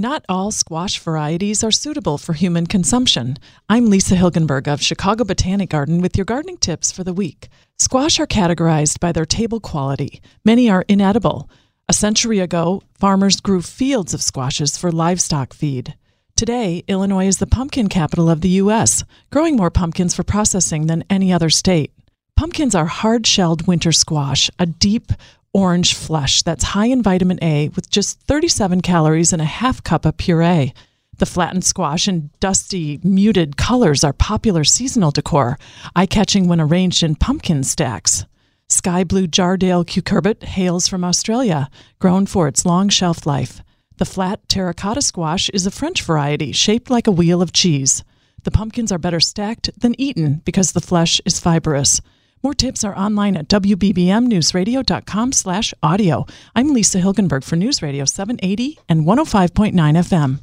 Not all squash varieties are suitable for human consumption. I'm Lisa Hilgenberg of Chicago Botanic Garden with your gardening tips for the week. Squash are categorized by their table quality. Many are inedible. A century ago, farmers grew fields of squashes for livestock feed. Today, Illinois is the pumpkin capital of the U.S., growing more pumpkins for processing than any other state. Pumpkins are hard shelled winter squash, a deep, orange flesh that's high in vitamin A with just 37 calories and a half cup of puree. The flattened squash and dusty, muted colors are popular seasonal decor, eye catching when arranged in pumpkin stacks. Sky blue Jarrahdale cucurbit hails from Australia, grown for its long shelf life. The flat terracotta squash is a French variety shaped like a wheel of cheese. The pumpkins are better stacked than eaten because the flesh is fibrous. More tips are online at wbbmnewsradio.com slash audio. I'm Lisa Hilgenberg for News Radio 780 and 105.9 FM.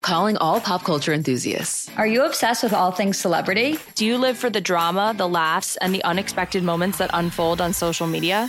Calling all pop culture enthusiasts. Are you obsessed with all things celebrity? Do you live for the drama, the laughs, and the unexpected moments that unfold on social media?